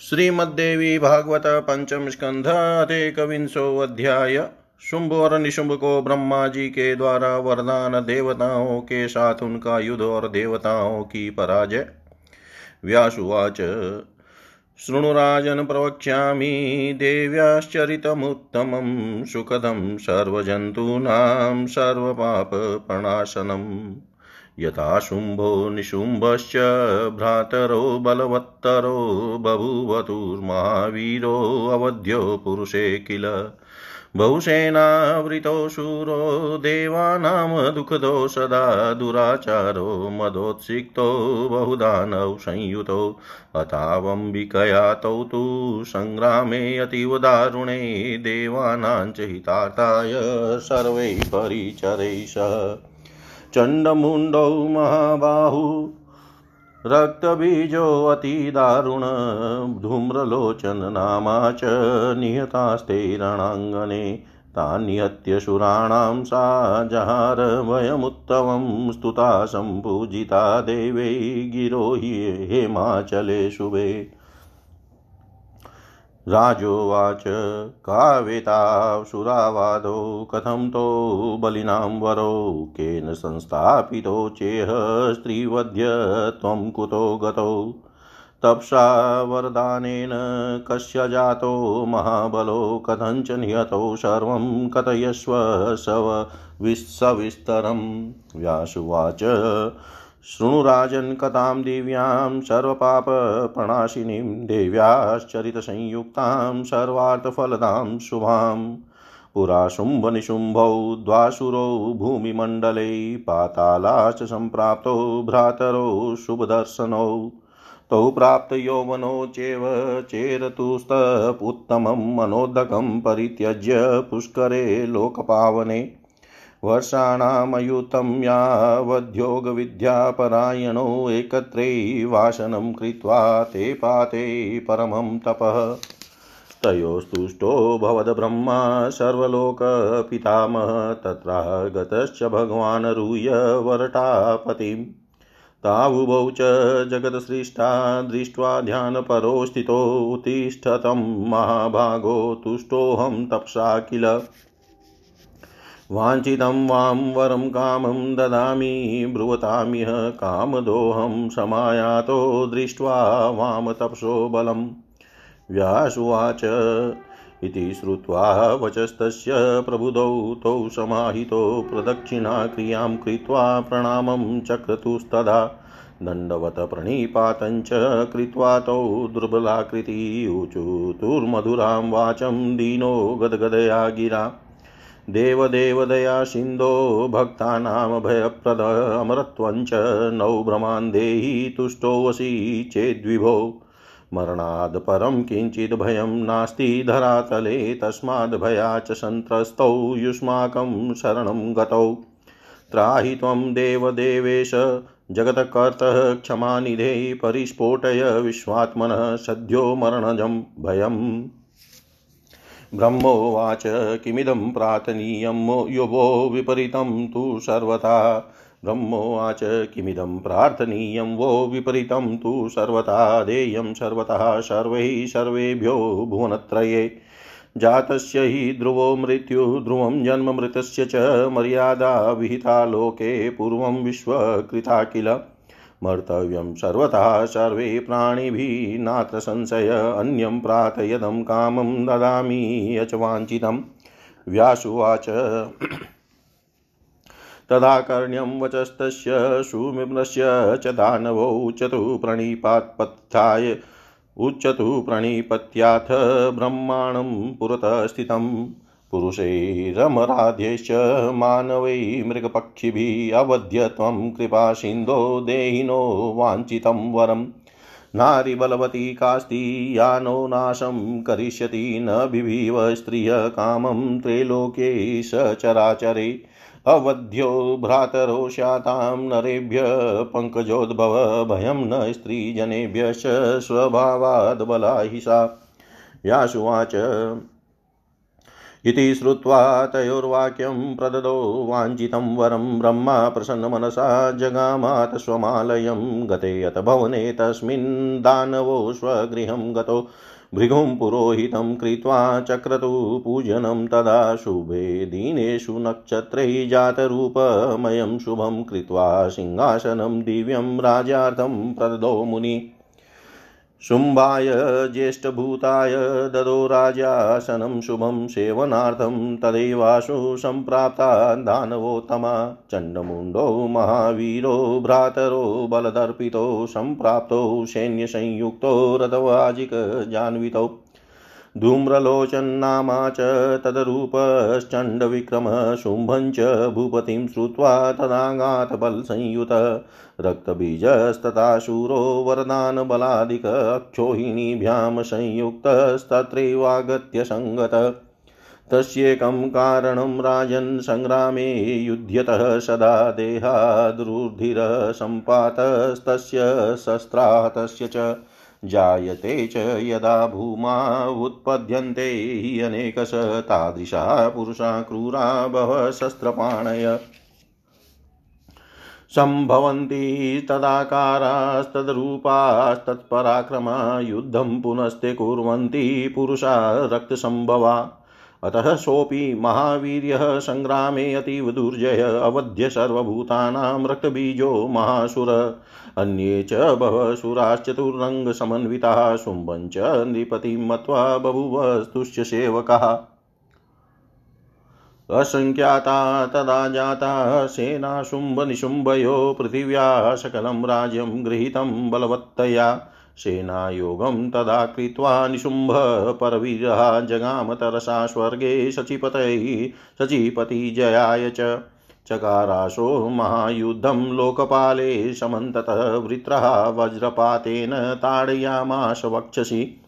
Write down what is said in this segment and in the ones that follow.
श्रीमद्देवी भागवत पंचम स्कंध कविंशो अध्याय। शुंभ और निशुंभ को ब्रह्मा जी के द्वारा वरदान देवताओं के साथ उनका युद्ध और देवताओं की पराजय। व्यासुवाच, शृणुराजन् प्रवक्ष्यामि, देव्याश्चरितमुत्तमं सुखदं सर्वजन्तूनां सर्वपापप्रणाशनम् यथा शुम्भो निशुम्भश्च भ्रातरो बलवत्तरो बभूवतुर्महावीरो अवध्यो पुरुषे किल। बहुसेनावृतो शूरो देवानां दुःखदो सदा दुराचारो मदोत्सिक्तो बहुदानौ संयुतो अथावम्बिकया तौ तु सङ्ग्रामे अतीव दारुणे देवानां च हितार्थाय सर्वैः परिचरैः चण्डमुण्डौ महाबाहु। रक्तबीजोऽतिदारुण धूम्रलोचननामा च निहतास्ते रणाङ्गने तान्यत्य सुराणां सा जहार वयमुत्तमं स्तुता सम्पूजिता देवै गिरो हेमाचले शुभे। राजोवाच कावेतासुरावादो कथं तो बलिनां वरो, केन संस्थापितो चेह स्त्रीवध्य त्वं कुतो गतौ। तप्सा वरदानेन कस्य जातो, महाबलो कथञ्च निहतौ सर्वं कथयस्व सव विस्सविस्तरं व्यासुवाच शृणुराजन् कथां दिव्यां सर्वपापप्रणाशिनीं देव्याश्चरितसंयुक्तां सर्वार्थफलदां शुभां। पुरा शुम्भनिशुम्भौ द्वासुरौ भूमिमण्डले पातालाश्च सम्प्राप्तौ भ्रातरौ शुभदर्शनौ। तौ प्राप्तयौवनौ चेव चेरतुस्तपुत्तमं मनोदकं परित्यज्य पुष्करे लोकपावने वर्षाणामयुतं यावद्योगविद्यापरायणो एकत्रैवासनं कृत्वा ते पाते परमं तपः। तयोस्तुष्टो भवद्ब्रह्मा सर्वलोकपितामह, तत्रागतश्च भगवान् रूय वरटापतिम्। तावुभौ च जगत्सृष्टा दृष्ट्वा ध्यानपरो स्थितो उत्तिष्ठतं महाभागो तुष्टोऽहं तपसा किल। वाञ्छितं वां वरं कामं ददामि ब्रुवतामिह कामदोऽहं समायातो दृष्ट्वा वां तपसो बलम्। व्यासुवाच, इति श्रुत्वा वचस्तस्य प्रबुधौ तौ समाहितो प्रदक्षिणाक्रियाँ कृत्वा प्रणामं चक्रतुस्तदा। दण्डवत प्रणिपातञ्च कृत्वा तौ दुर्बलाकृति ऊचुतुर्मधुरां वाचं दीनो गदगदया गिरा। देवदेवदया सिन्धो भक्तानामभयप्रद अमरत्वञ्च नौ भ्रमान्देहि तुष्टोऽसि चेद्विभो। मरणाद् परं किञ्चित् भयं नास्ति धरातले तस्माद्भयाच्च सन्त्रस्तौ युष्माकं शरणं गतौ। त्राहि त्वं देवदेवेश, जगत्कर्तः क्षमानिधे परिस्फोटय विश्वात्मनः सद्यो मरणजं भयम्। ब्रह्मोवाच किमिदं प्रार्थनीयं युवो विपरीतं तु सर्वथा। ब्रह्मोवाच किमिदं प्रार्थनीयं वो विपरीतं तु सर्वथा। देयं सर्वतः सर्वैः सर्वेभ्यो भुवनत्रये। जातस्य हि ध्रुवो मृत्युः, ध्रुवं जन्ममृतस्य च मर्यादा विहिता लोके, पूर्वं विश्वकृता किल। मर्तव्यं सर्वतः सर्वे प्राणिभिः नात्र संशय अन्यं प्रार्थयदं कामं ददामि यच वाञ्छितं व्यासुवाच तदा कर्ण्यं वचस्तस्य सुमिम्नस्य च दानवौ उच्चतु प्रणिपात्पत्थाय उच्चतु प्रणिपत्याथ ब्रह्माणं पुरतः स्थितम्। पुरुषैरमराध्यैश्च मानवै मृगपक्षिभिः अवध्य त्वं कृपासिन्धो देहिनो वाञ्छितं वरम् नारीबलवती कास्ति यानो नाशं करिष्यति न बिभीव स्त्रियः कामं सचराचरे अवध्यो भ्रातरो स्यातां नरेभ्य पङ्कजोद्भव भयं न स्त्रीजनेभ्यश्च स्वभावाद्बला हि सा यासुवाच इति श्रुत्वा तयोर्वाक्यं प्रददो वाञ्छितं वरं ब्रह्मा प्रसन्नमनसा जगामात स्वमालयं गते अथ भवने तस्मिन् दानवो स्वगृहं गतो भृगुं पुरोहितं कृत्वा चक्रतु पूजनं तदा शुभे दीनेषु नक्षत्रै जातरूपमयं शुभं कृत्वा सिंहासनं दिव्यं राजार्थं प्रददो मुनि शुम्भाय ज्येष्ठभूताय ददो राजासनं शुभं सेवनार्थं तदैवाशु सम्प्राप्ता दानवोत्तमा चण्डमुण्डो महावीरो भ्रातरो बलदर्पितो सम्प्राप्तौ सैन्यसंयुक्तो रथवाजिकजान्वितौ धूम्रलोचन्नामा च तदरूपश्चण्डविक्रमः शुम्भं च भूपतिं श्रुत्वा तदागातबलसंयुत रक्तबीजस्तथा शूरो वरदानबलादिकक्षोहिणीभ्यां संयुक्तस्तत्रैवागत्य सङ्गत तस्येकं कारणं राजन् सङ्ग्रामे युध्यतः सदा देहाद्रुधिरसम्पातस्तस्य शस्त्रातस्य च जायते च यदा भूमा उत्पद्यन्ते हि अनेकश तादृशा पुरुषा क्रूरा भव शस्त्रपाणय। सम्भवन्ति तदाकारास्तद्रूपास्तत्पराक्रमा युद्धं पुनस्ते कुर्वन्ति पुरुषा रक्तसम्भवा अतः सोऽपि महावीर्यः सङ्ग्रामे अतीव दुर्जय अवध्य सर्वभूतानां रक्तबीजो महासुर। अन्ये च बहवसुराश्चतुरङ्गसमन्विताः शुम्भं च नृपतिं मत्वा बभूवस्तुश्च सेवकाः। असङ्ख्याता तदा जाता सेना शुम्भनिशुम्भयो पृथिव्या सकलं राज्यं गृहीतं बलवत्तया। सेनायोगं तदा कृत्वा निशुम्भ परवीरः जगाम तरसा स्वर्गे शचीपतैः शचीपतिजयाय च। चकाराशो महायुद्धं लोकपाले समन्ततः वृत्रः वज्रपातेन ताडयामाश वक्षसि।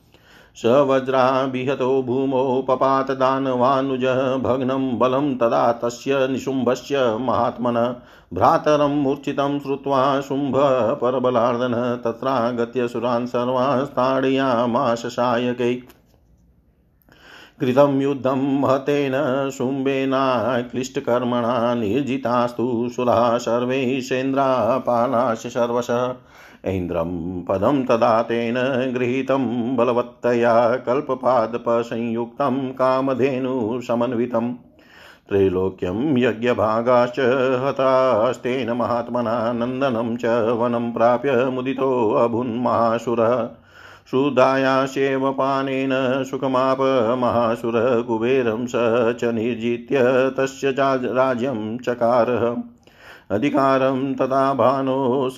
स वज्राभिहतो भूमौ पपातदानवानुजः भग्नं बलं तदा तस्य निशुम्भस्य महात्मनः भ्रातरं मूर्छितं श्रुत्वा शुम्भः परबलार्दनः तत्रागत्य सुरान् सर्वास्ताडयामाश सायकै कृतं युद्धं महतेन शुम्भेनाक्लिष्टकर्मणा निर्जितास्तु सुराः सर्वे सेन्द्रापालाश सर्वशः ऐन्द्रं पदं तदा तेन गृहीतं बलवत्तया कल्पपादपसंयुक्तं कामधेनुसमन्वितम् त्रैलोक्यं यज्ञभागाश्च हतास्तेन महात्मना नन्दनं च वनं प्राप्य मुदितोऽभुन्मासुरः शुद्धायाशेव पानेन सुखमाप महासुर, कुबेरं स च निर्जित्य तस्य राज्यं चकारः। अधिकारं तथा भानो स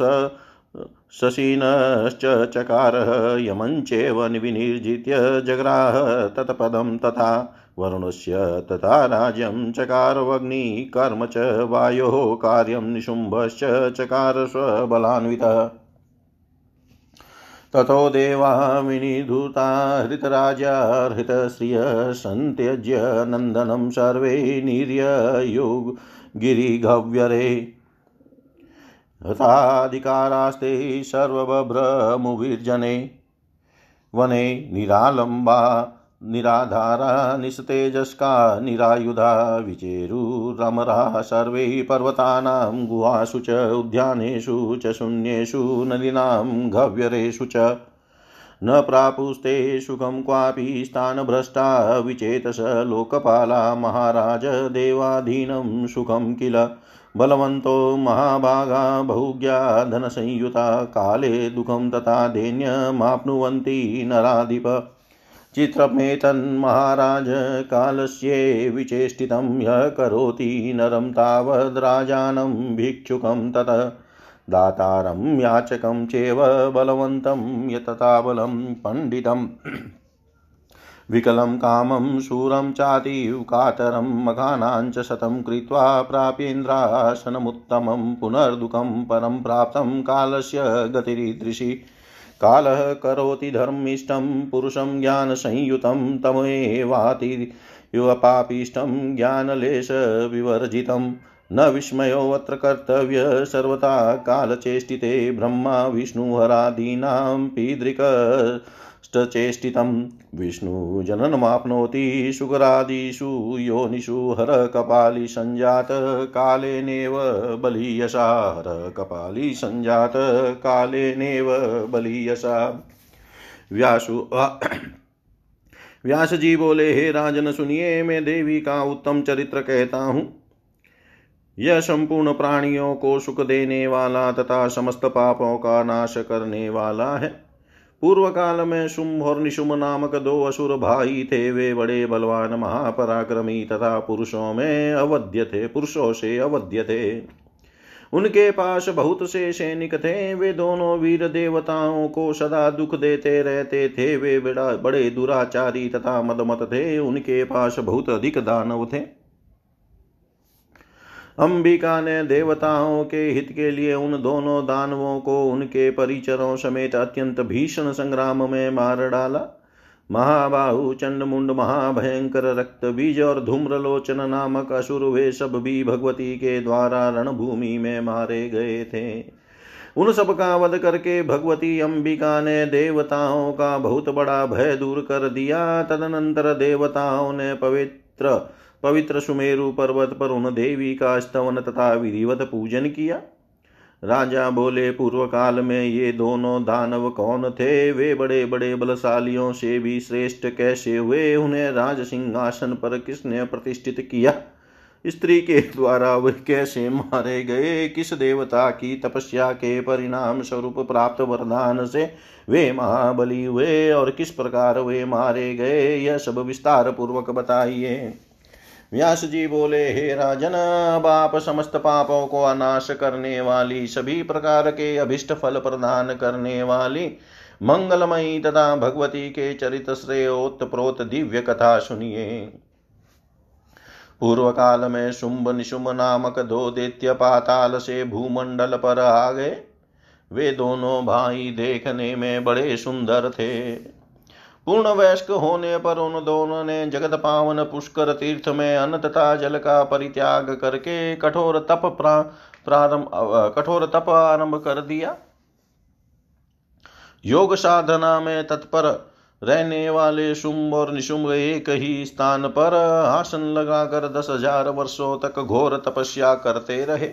शशिनश्च चकारः यमञ्चेव विनिर्जित्य जग्राह तत्पदं तथा वरुणस्य तथा राज्यं चकारवग्निकर्म च वायोः कार्यं निशुम्भश्च चकार स्वबलान्वितः ततो देवा विनिधूता हृतराजा हृतश्रियः सन्त्यज्य नन्दनं सर्वे निर्ययुग् गिरिगव्यरे हताधिकारास्ते सर्वभ्रमुविर्जने वने निरालम्बा, निराधारा, निस्तेजस्का, निरायुधा विचेरुरमराः सर्वे पर्वतानां गुहासु च, उद्यानेषु च, शून्येषु नदीनां गव्यरेषु च। न प्रापुस्ते सुखं क्वापि स्थानभ्रष्टा, विचेतस लोकपाला, महाराज, देवाधीनं सुखं किल। बलवन्तो महाभागा बहुज्ञा धनसंयुता, काले दुःखं तथा दैन्यमाप्नुवन्ति नराधिप। चित्रमेतन्महाराज कालस्ये विचेष्टितं यः करोति नरं तावद्राजानं भिक्षुकं ततः। दातारं याचकं चेव बलवन्तं यतता बलं पण्डितम्। विकलं कामं शूरं चातिकातरं मघानाञ्च शतं कृत्वा प्राप्येन्द्रासनमुत्तमं पुनर्दुःखं परं प्राप्तं कालस्य गतिरीदृशी। कालः करोति धर्मिष्ठं पुरुषं ज्ञानसंयुतं तमेवाति युवपापिष्टं ज्ञानलेशविवर्जितं। न विस्मयोऽत्र कर्तव्य सर्वथा कालचेष्टिते ब्रह्मा विष्णुहरादीनां पीदृक ष्टचेष्टितं विष्णुजननमाप्नोति शुकरादिषु योनिषु हरकपाली सञ्जात कालेनेव बलीयसा हरकपाली सञ्जात कालेनेव बलीयसा। व्यासु व्यास जी बोले, हे राजन, सुनिए, मैं देवी का उत्तम चरित्र कहता हूँ। यह संपूर्ण प्राणियों को सुख देने वाला तथा समस्त पापों का नाश करने वाला है। पूर्व काल में शुंभ और निशुम नामक दो असुर भाई थे वे बड़े बलवान महापराक्रमी, तथा पुरुषों में अवध्य थे, पुरुषों से अवध्य थे। उनके पास बहुत से सैनिक थे, वे दोनों वीर देवताओं को सदा दुख देते रहते थे। वे बड़ा बड़े दुराचारी तथा मदमत थे, उनके पास बहुत अधिक दानव थे। अंबिका ने देवताओं के हित के लिए उन दोनों दानवों को उनके परिचरों समेत अत्यंत भीषण संग्राम में मार डाला। महाबाहु चंड मुंड महाभयंकर रक्त बीज और धूम्रलोचन नामक असुर वे सब भी भगवती के द्वारा रणभूमि में मारे गए थे। उन सब का वध करके भगवती अंबिका ने देवताओं का बहुत बड़ा भय दूर कर दिया। तदनंतर देवताओं ने पवित्र पवित्र सुमेरु पर्वत पर उन देवी का स्तवन तथा विधिवत पूजन किया। राजा बोले पूर्व काल में ये दोनों दानव कौन थे? वे बड़े बड़े बलशालियों से भी श्रेष्ठ कैसे हुए? उन्हें राज सिंहासन पर किसने प्रतिष्ठित किया? स्त्री के द्वारा वे कैसे मारे गए? किस देवता की तपस्या के परिणाम स्वरूप प्राप्त वरदान से वे महाबली हुए और किस प्रकार वे मारे गए? यह सब विस्तार पूर्वक बताइए। व्यास जी बोले, हे राजन, अब आप समस्त पापों को अनाश करने वाली, सभी प्रकार के अभिष्ट फल प्रदान करने वाली, मंगलमयी तथा भगवती के चरित श्रेयोत प्रोत दिव्य कथा सुनिए। पूर्व काल में शुंभ निशुंभ नामक दो दैत्य पाताल से भूमंडल पर आ गए। वे दोनों भाई देखने में बड़े सुंदर थे। पूर्ण वयस्क होने पर उन दोनों ने जगत पावन पुष्कर तीर्थ में अन्न तथा जल का परित्याग करके कठोर तप प्रारंभ कठोर तप आरंभ कर दिया। योग साधना में तत्पर रहने वाले शुंभ और निशुंभ एक ही स्थान पर आसन लगाकर दस हज़ार वर्षों तक घोर तपस्या करते रहे।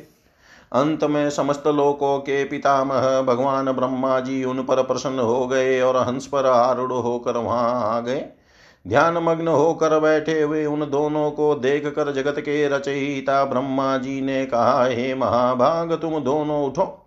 अंत में समस्त लोकों के पितामह भगवान ब्रह्मा जी उन पर प्रसन्न हो गए और हंस पर आरूढ़ होकर वहाँ आ गए। ध्यान मग्न होकर बैठे हुए उन दोनों को देख कर जगत के रचयिता ब्रह्मा जी ने कहा, हे महाभाग, तुम दोनों उठो।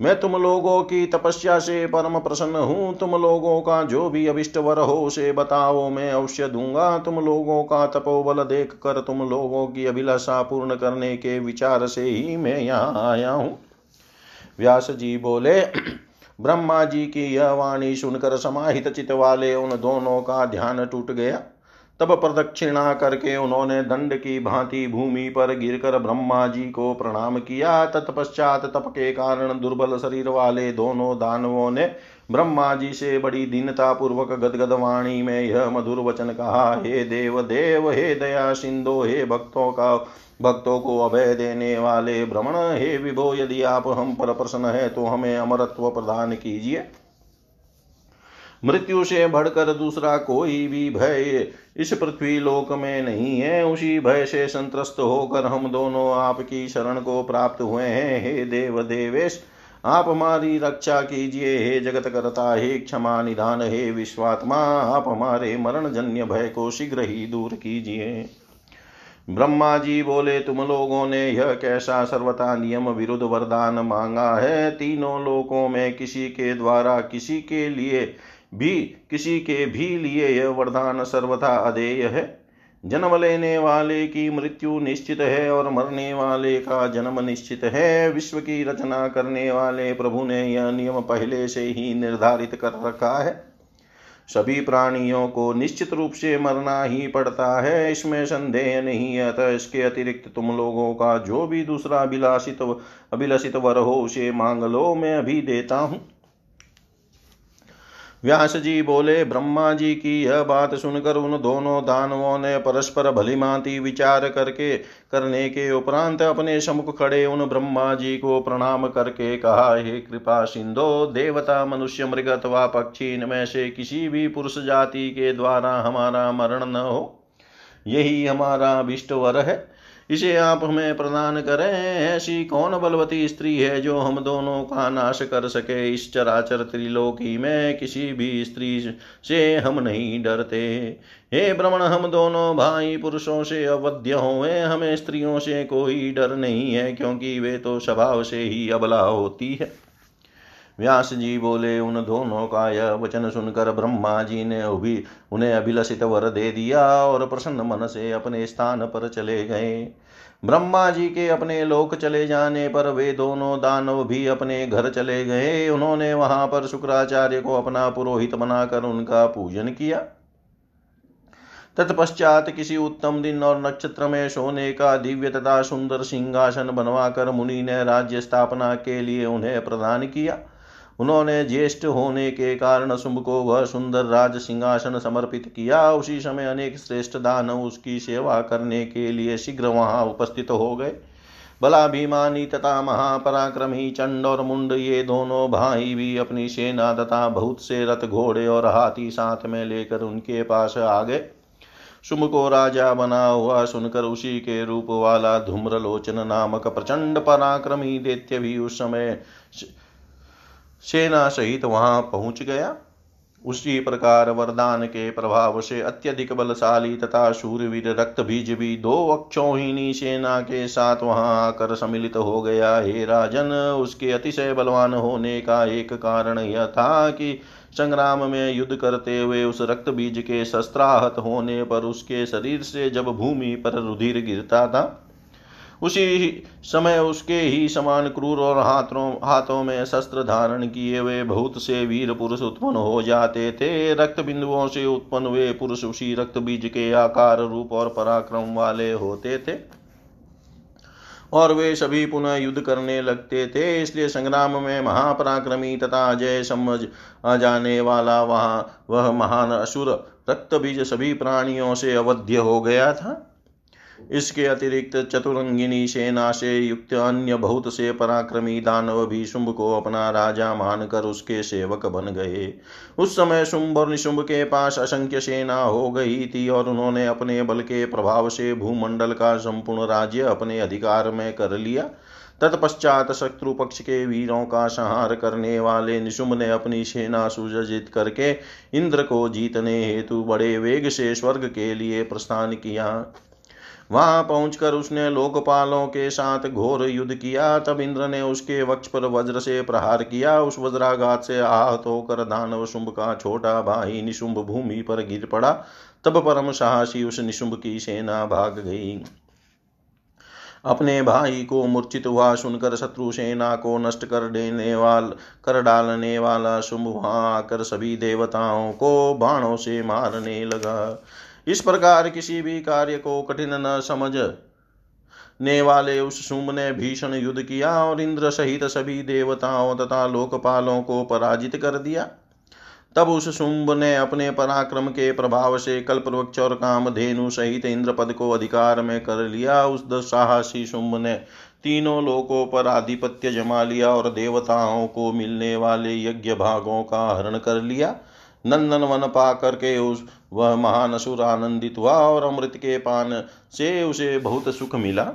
मैं तुम लोगों की तपस्या से परम प्रसन्न हूँ। तुम लोगों का जो भी अभिष्ट वर हो, उसे बताओ। मैं अवश्य दूँगा। तुम लोगों का तपोबल देख कर तुम लोगों की अभिलाषा पूर्ण करने के विचार से ही मैं यहाँ आया हूँ। व्यास जी बोले, ब्रह्मा जी की यह वाणी सुनकर समाहित चित वाले उन दोनों का ध्यान टूट गया। तब प्रदक्षिणा करके उन्होंने दंड की भांति भूमि पर गिरकर ब्रह्मा जी को प्रणाम किया। तत्पश्चात तप के कारण दुर्बल शरीर वाले दोनों दानवों ने ब्रह्मा जी से बड़ी दीनता पूर्वक गदगद वाणी में यह मधुर वचन कहा, हे देव देव हे दया सिंधो, हे भक्तों का, भक्तों को अभय देने वाले भ्रमण हे विभो, यदि आप हम पर प्रसन्न है तो हमें अमरत्व प्रदान कीजिए। मृत्यु से बढ़कर दूसरा कोई भी भय इस पृथ्वी लोक में नहीं है। उसी भय से संतस्त होकर हम दोनों आपकी शरण को प्राप्त हुए हैं। हे देव देवेश, आप हमारी रक्षा कीजिए। हे जगत करता, हे क्षमा निधान हे विश्वात्मा, आप हमारे मरण जन्य भय को शीघ्र ही दूर कीजिए। ब्रह्मा जी बोले, तुम लोगों ने यह कैसा सर्वथा नियम विरुद्ध वरदान मांगा है? तीनों लोकों में किसी के द्वारा किसी के लिए भी किसी के भी लिए यह वरदान सर्वथा अधेय है। जन्म लेने वाले की मृत्यु निश्चित है और मरने वाले का जन्म निश्चित है। विश्व की रचना करने वाले प्रभु ने यह नियम पहले से ही निर्धारित कर रखा है। सभी प्राणियों को निश्चित रूप से मरना ही पड़ता है। इसमें संदेह नहीं है। अतः इसके अतिरिक्त तुम लोगों का जो भी दूसरा अभिलाषित अभिलषित वर हो उसे मांग लो। मैं अभी देता हूँ। व्यास जी बोले, ब्रह्मा जी की यह बात सुनकर उन दोनों दानवों ने परस्पर भलीमांति विचार करके, करने के उपरांत अपने समुख खड़े उन ब्रह्मा जी को प्रणाम करके कहा, हे कृपा सिंधो, देवता, मनुष्य, मृग अथवा पक्षी, इनमें से किसी भी पुरुष जाति के द्वारा हमारा मरण न हो। यही हमारा अभिष्ट वर है। इसे आप हमें प्रदान करें। ऐसी कौन बलवती स्त्री है जो हम दोनों का नाश कर सके? इस चराचर त्रिलोकी में किसी भी स्त्री से हम नहीं डरते। हे भ्रमण हम दोनों भाई पुरुषों से अवध्य हुए हमें स्त्रियों से कोई डर नहीं है, क्योंकि वे तो स्वभाव से ही अबला होती है। व्यास जी बोले, उन दोनों का यह वचन सुनकर ब्रह्मा जी ने भी उन्हें अभिलषित वर दे दिया और प्रसन्न मन से अपने स्थान पर चले गए। ब्रह्मा जी के अपने लोक चले जाने पर वे दोनों दानव भी अपने घर चले गए। उन्होंने वहाँ पर शुक्राचार्य को अपना पुरोहित बनाकर उनका पूजन किया। तत्पश्चात किसी उत्तम दिन और नक्षत्र में सोने का दिव्य तथा सुंदर सिंहासन बनवाकर मुनि ने राज्य स्थापना के लिए उन्हें प्रदान किया। उन्होंने ज्येष्ठ होने के कारण शुंभ को वह सुंदर राज सिंहासन समर्पित किया। उसी समय अनेक श्रेष्ठ दानव उसकी सेवा करने के लिए शीघ्र वहाँ उपस्थित हो गए। भीमानी तथा महापराक्रमी चंड और मुंड, ये दोनों भाई भी अपनी सेना तथा बहुत से रथ घोड़े और हाथी साथ में लेकर उनके पास आ गए। शुभ को राजा बना हुआ सुनकर उसी के रूप वाला धूम्रलोचन नामक प्रचंड पराक्रमी दैत्य भी उस समय सेना सहित वहाँ पहुँच गया। उसी प्रकार वरदान के प्रभाव से अत्यधिक बलशाली तथा शूरवीर रक्त बीज भी दो अक्षोहिणी सेना के साथ वहाँ आकर सम्मिलित हो गया। हे राजन, उसके अतिशय बलवान होने का एक कारण यह था कि संग्राम में युद्ध करते हुए उस रक्त बीज के शस्त्राहत होने पर उसके शरीर से जब भूमि पर रुधिर गिरता था उसी समय उसके ही समान क्रूर और हाथों हाथों में शस्त्र धारण किए हुए बहुत से वीर पुरुष उत्पन्न हो जाते थे। रक्त बिंदुओं से उत्पन्न हुए पुरुष उसी रक्त बीज के आकार रूप और पराक्रम वाले होते थे और वे सभी पुनः युद्ध करने लगते थे। इसलिए संग्राम में महापराक्रमी तथा अजय समझ आ जाने वाला वहाँ, वह महान असुर रक्त बीज सभी प्राणियों से अवध्य हो गया था। इसके अतिरिक्त चतुरंगिनी सेना से युक्त अन्य बहुत से पराक्रमी दानव भी शुंभ को अपना राजा मानकर उसके सेवक बन गए। उस समय शुंभ और निशुंभ के पास असंख्य सेना हो गई थी और उन्होंने अपने बल के प्रभाव से भूमंडल का संपूर्ण राज्य अपने अधिकार में कर लिया। तत्पश्चात शत्रु पक्ष के वीरों का संहार करने वाले निशुंभ ने अपनी सेना सुजित करके इंद्र को जीतने हेतु बड़े वेग से स्वर्ग के लिए प्रस्थान किया। वहाँ पहुंचकर उसने लोकपालों के साथ घोर युद्ध किया। तब इंद्र ने उसके वक्ष पर वज्र से प्रहार किया। उस वज्राघात से आहत होकर दानव शुंभ का छोटा भाई निशुंभ भूमि पर गिर पड़ा। तब परम साहसी उस निशुंभ की सेना भाग गई। अपने भाई को मूर्छित हुआ सुनकर शत्रु सेना को नष्ट कर देने वाल, कर डालने वाला शुंभ वहाँ आकर सभी देवताओं को बाणों से मारने लगा। इस प्रकार किसी भी कार्य को कठिन न समझ। ने वाले उस शुंभ ने भीषण युद्ध किया और इंद्र सहित सभी देवताओं तथा लोकपालों को पराजित कर दिया। तब उस शुंभ ने अपने पराक्रम के प्रभाव से कल्पवृक्ष और कामधेनु सहित इंद्रपद को अधिकार में कर लिया। उस साहसी शुंभ ने तीनों लोकों पर आधिपत्य जमा लिया और देवताओं को मिलने वाले यज्ञ भागों का हरण कर लिया। नंदन वन पा करके उस, वह महान असुर आनंदित हुआ और अमृत के पान से उसे बहुत सुख मिला।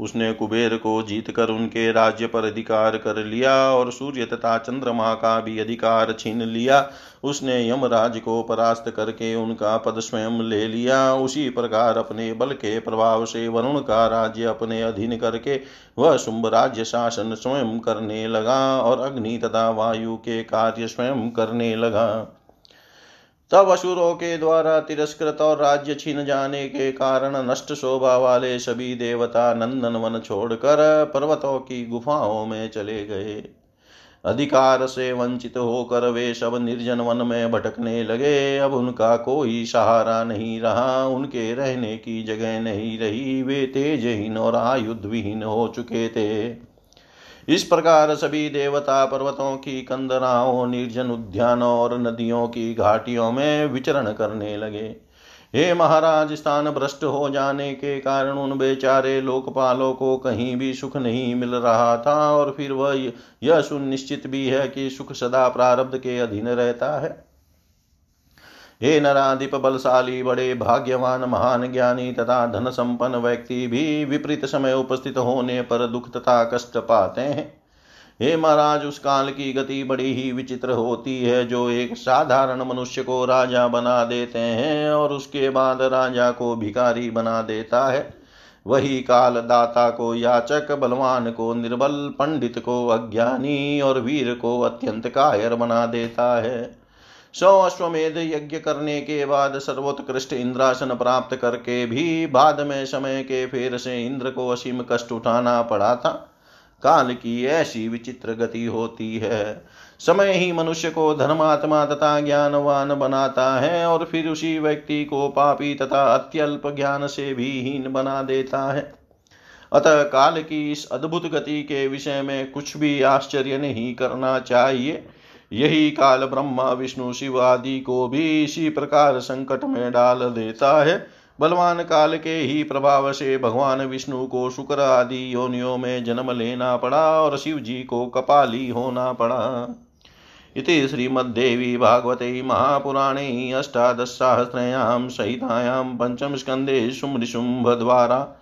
उसने कुबेर को जीत कर उनके राज्य पर अधिकार कर लिया और सूर्य तथा चंद्रमा का भी अधिकार छीन लिया। उसने यमराज को परास्त करके उनका पद स्वयं ले लिया। उसी प्रकार अपने बल के प्रभाव से वरुण का राज्य अपने अधीन करके वह शुंभ राज्य शासन स्वयं करने लगा और अग्नि तथा वायु के कार्य स्वयं करने लगा। तब असुरों के द्वारा तिरस्कृत और राज्य छीन जाने के कारण नष्ट शोभा वाले सभी देवता नंदन वन छोड़कर पर्वतों की गुफाओं में चले गए। अधिकार से वंचित होकर वे सब निर्जन वन में भटकने लगे। अब उनका कोई सहारा नहीं रहा। उनके रहने की जगह नहीं रही। वे तेजहीन और आयुधविहीन हो चुके थे। इस प्रकार सभी देवता पर्वतों की कंदराओं निर्जन उद्यानों और नदियों की घाटियों में विचरण करने लगे। हे महाराज, स्थान भ्रष्ट हो जाने के कारण उन बेचारे लोकपालों को कहीं भी सुख नहीं मिल रहा था और फिर वह यह सुनिश्चित भी है कि सुख सदा प्रारब्ध के अधीन रहता है। हे नराधिप बलशाली बड़े भाग्यवान, महान ज्ञानी तथा धन संपन्न व्यक्ति भी विपरीत समय उपस्थित होने पर दुख तथा कष्ट पाते हैं। हे महाराज, उस काल की गति बड़ी ही विचित्र होती है जो एक साधारण मनुष्य को राजा बना देते हैं और उसके बाद राजा को भिखारी बना देता है। वही काल दाता को, याचक, बलवान को, निर्बल पंडित को, अज्ञानी और वीर को अत्यंत कायर बना देता है। सौ अश्वमेध यज्ञ करने के बाद सर्वोत्कृष्ट इंद्रासन प्राप्त करके भी बाद में समय के फेर से इंद्र को असीम कष्ट उठाना पड़ा था। काल की ऐसी विचित्र गति होती है। समय ही मनुष्य को धर्मात्मा तथा ज्ञानवान बनाता है और फिर उसी व्यक्ति को पापी तथा अत्यल्प ज्ञान से भी हीन बना देता है। अतः काल की इस अद्भुत गति के विषय में कुछ भी आश्चर्य नहीं करना चाहिए। यही काल ब्रह्मा, विष्णु, शिव आदि को भी इसी प्रकार संकट में डाल देता है। बलवान काल के ही प्रभाव से भगवान विष्णु को शुक्र आदि योनियों में जन्म लेना पड़ा और शिव जी को कपाली होना पड़ा। इति श्रीमद्देवी भागवते महापुराणे अष्टादशसाहस्रयां सहितायां पञ्चमस्कन्धे शुम्भनिशुम्भद्वारा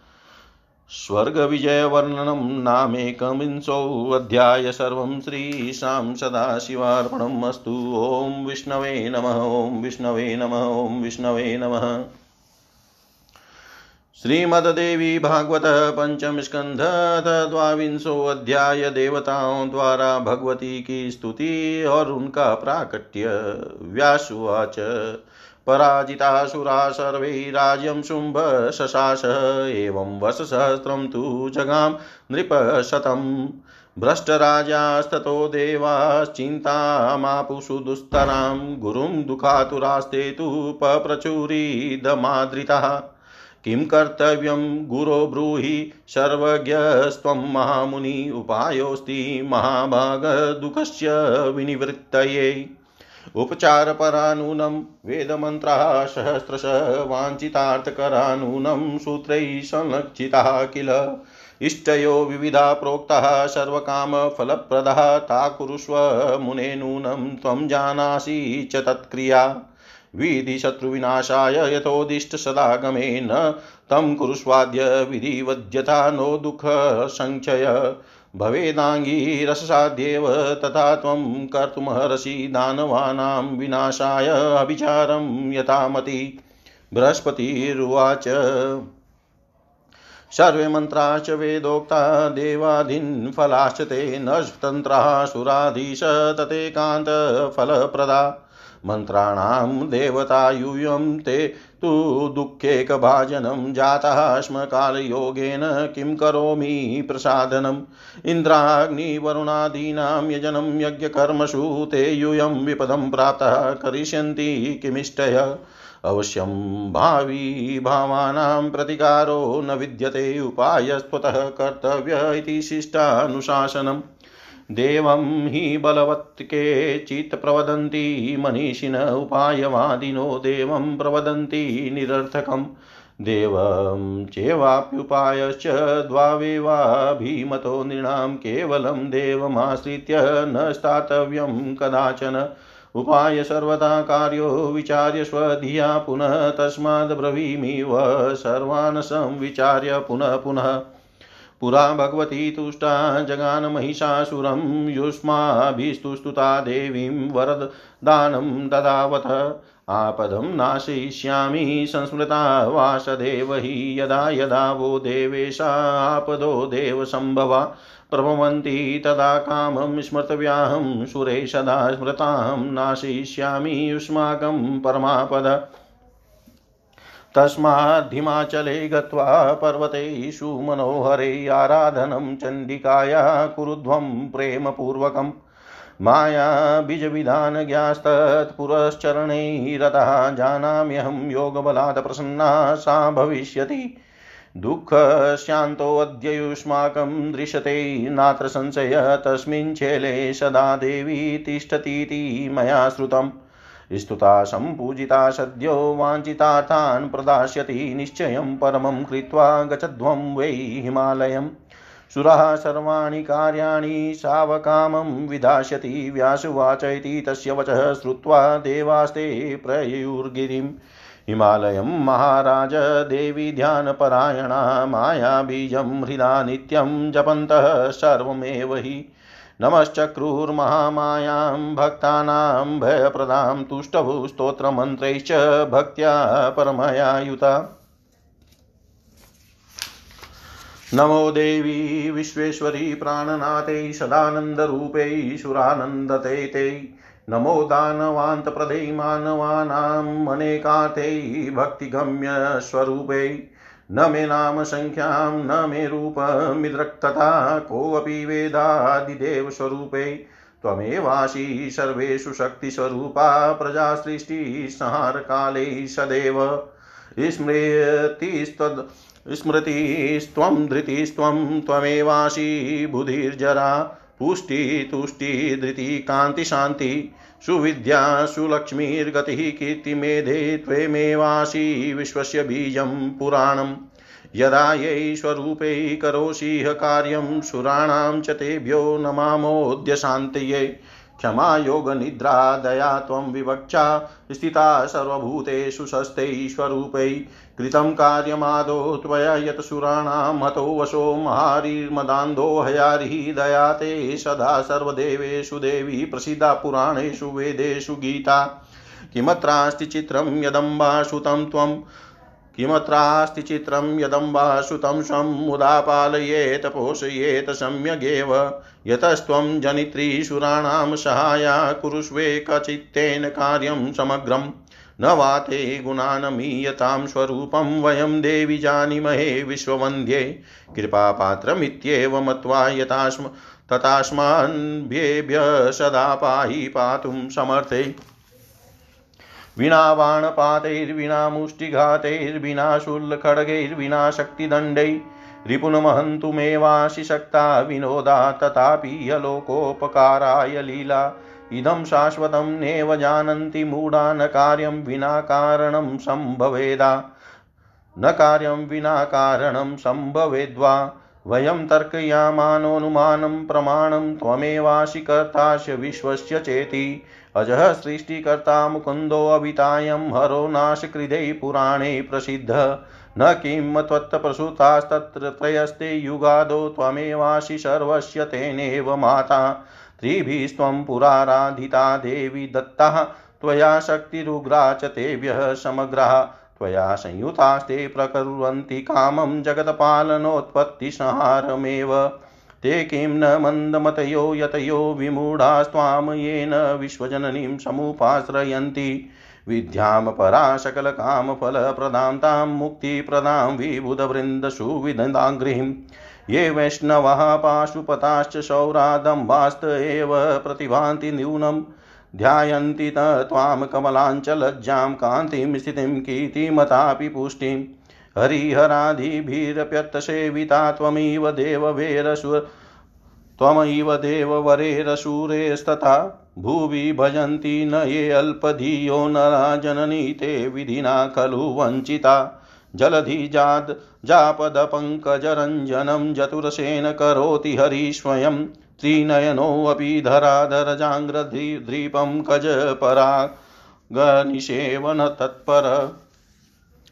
स्वर्गविजयवर्णनं नामेकविंशोऽध्याय सर्वं श्रीशां सदाशिवार्पणम् अस्तु। ॐ विष्णवे नमः, ॐ विष्णवे नमः, ॐ विष्णवे नमः। श्रीमद्देवी भागवत द्वांशो अध्याय देवताओं द्वारा भगवती की स्तुति और उनका प्राकट्य व्यासुवाच। पराजितासुरा सर्वे राज्यं शुम्भ शशास एवं वशसहस्रं तु जगां नृपशतम् भ्रष्टराजास्ततो देवाश्चिन्तामापुषु दुस्तरां, गुरुं दुःखातुरास्ते तु पप्रचुरीदमादृतः किं कर्तव्यं गुरो ब्रूहि, सर्वज्ञस्त्वं महामुनि, उपायोऽस्ति महाभागदुःखस्य विनिवृत्तये। उपचारपरानूनं वेदमन्त्राः सहस्रश वाञ्छितार्थकरानूनं सूत्रैः संलक्षिताः किल? इष्टयो विविधा प्रोक्ताः सर्वकामफलप्रदः ता कुरुष्व मुने नूनं त्वं जानासि च तत्क्रिया। विधिशत्रुविनाशाय यथोदिष्टसदागमेन तं कुरुष्वाद्य विधिवद्यथा नो दुःखसङ्क्षय भवेदाङ्गीरससाध्येव तथा त्वं कर्तुमर्हसि दानवानां विनाशाय अभिचारं यथामति। बृहस्पतिरुवाच। सर्वे मन्त्राश्च वेदोक्ता देवाधीन्फलाश्च ते नस्तन्त्राः सुराधीश ततेकान्तफलप्रदा। मन्त्राणां देवतायूयं ते तु दुःखेकभाजनं जातः स्म कालयोगेन किं करोमि प्रसादनम् इन्द्राग्निवरुणादीनां यजनं यज्ञकर्मसु ते यूयं विपदं प्राप्तः करिष्यन्ति किमिष्टय? अवश्यं भावी भावानां प्रतिकारो न विद्यते उपायस्त्वतः कर्तव्य इति शिष्टानुशासनम्। देवं हि बलवत् केचित् प्रवदन्ति मनीषिण उपायवादिनो देवं प्रवदन्ति निरर्थकम्। देवं चेवाप्युपायश्च द्वावेवाभिमतो नृणां केवलं देवमाश्रित्य न स्थातव्यं कदाचन। उपाय सर्वदा कार्यो विचार्य स्वधिया पुनः तस्माद्ब्रवीमिव सर्वान् संविचार्य पुनः पुनः। पुरा भगवती तुष्टा जगान महिषासुरं युष्माभिस्तुस्तुता देवीं वरदानं ददावथ आपदं नाशयिष्यामि संस्मृता वासदेव हि यदा यदा वो देवेशापदो देवसम्भवा प्रभवन्ति तदा कामं स्मर्तव्याहं सुरे सदा स्मृतां नाशयिष्यामि युष्माकं परमापद। तस्माद्धिमाचले गत्वा पर्वतेषु मनोहरे आराधनं चण्डिकाया कुरुध्वं प्रेमपूर्वकम् मायाबीजविधानज्ञास्तत्पुरश्चरणैः रतः जानाम्यहं योगबलात् प्रसन्ना सा भविष्यति। दुःखशान्तोऽद्य दृश्यते नात्र संशय तस्मिन् सदा देवी तिष्ठतीति मया श्रुतम्। स्तुता सम्पूजिता सद्यो वाञ्छितार्थान् प्रदास्यति निश्चयं परमं कृत्वा गच्छध्वं वै हिमालयम्। सुराः सर्वाणि कार्याणि सावकामं विधास्यति व्यासुवाच इति तस्य वचः श्रुत्वा देवास्ते प्रयुर्गिरिम्। हिमालयं महाराज देवी ध्यानपरायणा मायाबीजं हृदा नित्यं जपन्तः सर्वमेव हि। नमश्चक्रुर्महामायां भक्तानां भयप्रदां तुष्टभुस्तोत्रमन्त्रैश्च भक्त्या परमया युता नमो देवी विश्वेश्वरी प्राणनाथै सदानन्दरूपै सुरानन्दते ते। नमो दानवान्तप्रदे मानवानाम् अनेकार्थे भक्तिगम्यस्वरूपै। न मे नाम सङ्ख्यां न मे रूपमिद्रक्तथा कोऽपि वेदादिदेवस्वरूपै त्वमेवासि सर्वेषु शक्तिस्वरूपा प्रजासृष्टिसंहारकाले सदैव। स्मृतिस्तद् स्मृतिस्त्वं, धृतिस्त्वं, त्वमेवासि बुधिर्जरा। पुष्टि तुष्टि धृति कान्तिशान्ति सुविद्या सुलक्ष्मीर्गतिः कीर्तिमेधे त्वेमेवासि विश्वस्य बीजं पुराणम् यदा यै स्वरूपै करोषिह कार्यं, सुराणां च तेभ्यो नमामोऽद्य क्षमा योगनिद्रा दया त्वं विवक्षा, स्थिता सर्वभूतेषु शस्तैश्वरूपै कृतं कार्यमादो त्वया यत् सुराणां हतो वशो महारिर्मदान्धो हयारिः दया ते सदा सर्वदेवेषु देवी प्रसिद्धा पुराणेषु वेदेषु गीता। किमत्रास्ति चित्रं यदम्बाश्रुतं त्वं, किमत्रास्ति चित्रं यदम्बाश्रुतं स्वं मुदा पालयेत पोषयेत सम्यगेव। यतस्त्वं जनित्रीशुराणां सहाया कुरुष्वेकचित्तेन कार्यं समग्रम् न वा ते गुणानमीयतां स्वरूपं वयं देवि जानीमहे विश्ववन्द्ये। कृपापात्रमित्येव मत्वा यथास्म तथास्मान्भ्येभ्यः सदा पाहि पातुं समर्थे। विना बाणपातैर्विना मुष्टिघातैर्विना शूलखड्गैर्विना शक्तिदण्डै रिपुनमहन्तुमेवाशि शक्ता विनोदा तथापि यलोकोपकाराय लीला। इदं शाश्वतं नेव जानन्ति मूढा, न कार्यं विना कारणं सम्भवेदा। न कार्यं विना कारणं सम्भवेद्वा। वयं तर्कयामानोऽनुमानं प्रमाणं त्वमेवासि कर्तास्य विश्वस्य चेति। अजः सृष्टिकर्ता मुकुन्दोऽवितायं हरो नाशकृदै पुराणे प्रसिद्ध। न किं त्वत्प्रसूतास्तत्र त्रयस्ते युगादो त्वमेवासि सर्वस्य तेनेव माता। त्रिभिस्त्वं पुराराधिता देवी दत्तः। त्वया शक्तिरुग्रा च तेभ्यः समग्रः। त्वया संयुतास्ते प्रकुर्वन्ति कामं जगत्पालनोत्पत्तिसंहारमेव। ते किं न मन्दमतयो यतयो विमूढास्त्वां येन विश्वजननीं समुपाश्रयन्ति। विद्यां परा सकलकामफलप्रदां तां मुक्तिप्रदां विबुधवृन्दसुविददाङ्घ्रिं ये वैष्णवः पाशुपताश्च सौरादम्बास्त एव प्रतिभान्ति न्यूनम्। ध्यायन्ति त त्वां कमलाञ्चलज्जां कान्तिं स्थितिं कीर्तिमतापि पुष्टिम्। हरिहरादिभिरप्यत्तसेविता त्वमिव देववेरसु भुवि भजन्ति न ये अल्पधियो नरा जननी ते विधिना खलु वञ्चिता। जलधिजाद् जापदपङ्कजरञ्जनं जतुरसेन करोति हरिस्वयं त्रिनयनोऽपि धराधरजाङ्ग्रद्रीपं कजपरागनिषेवन तत्पर।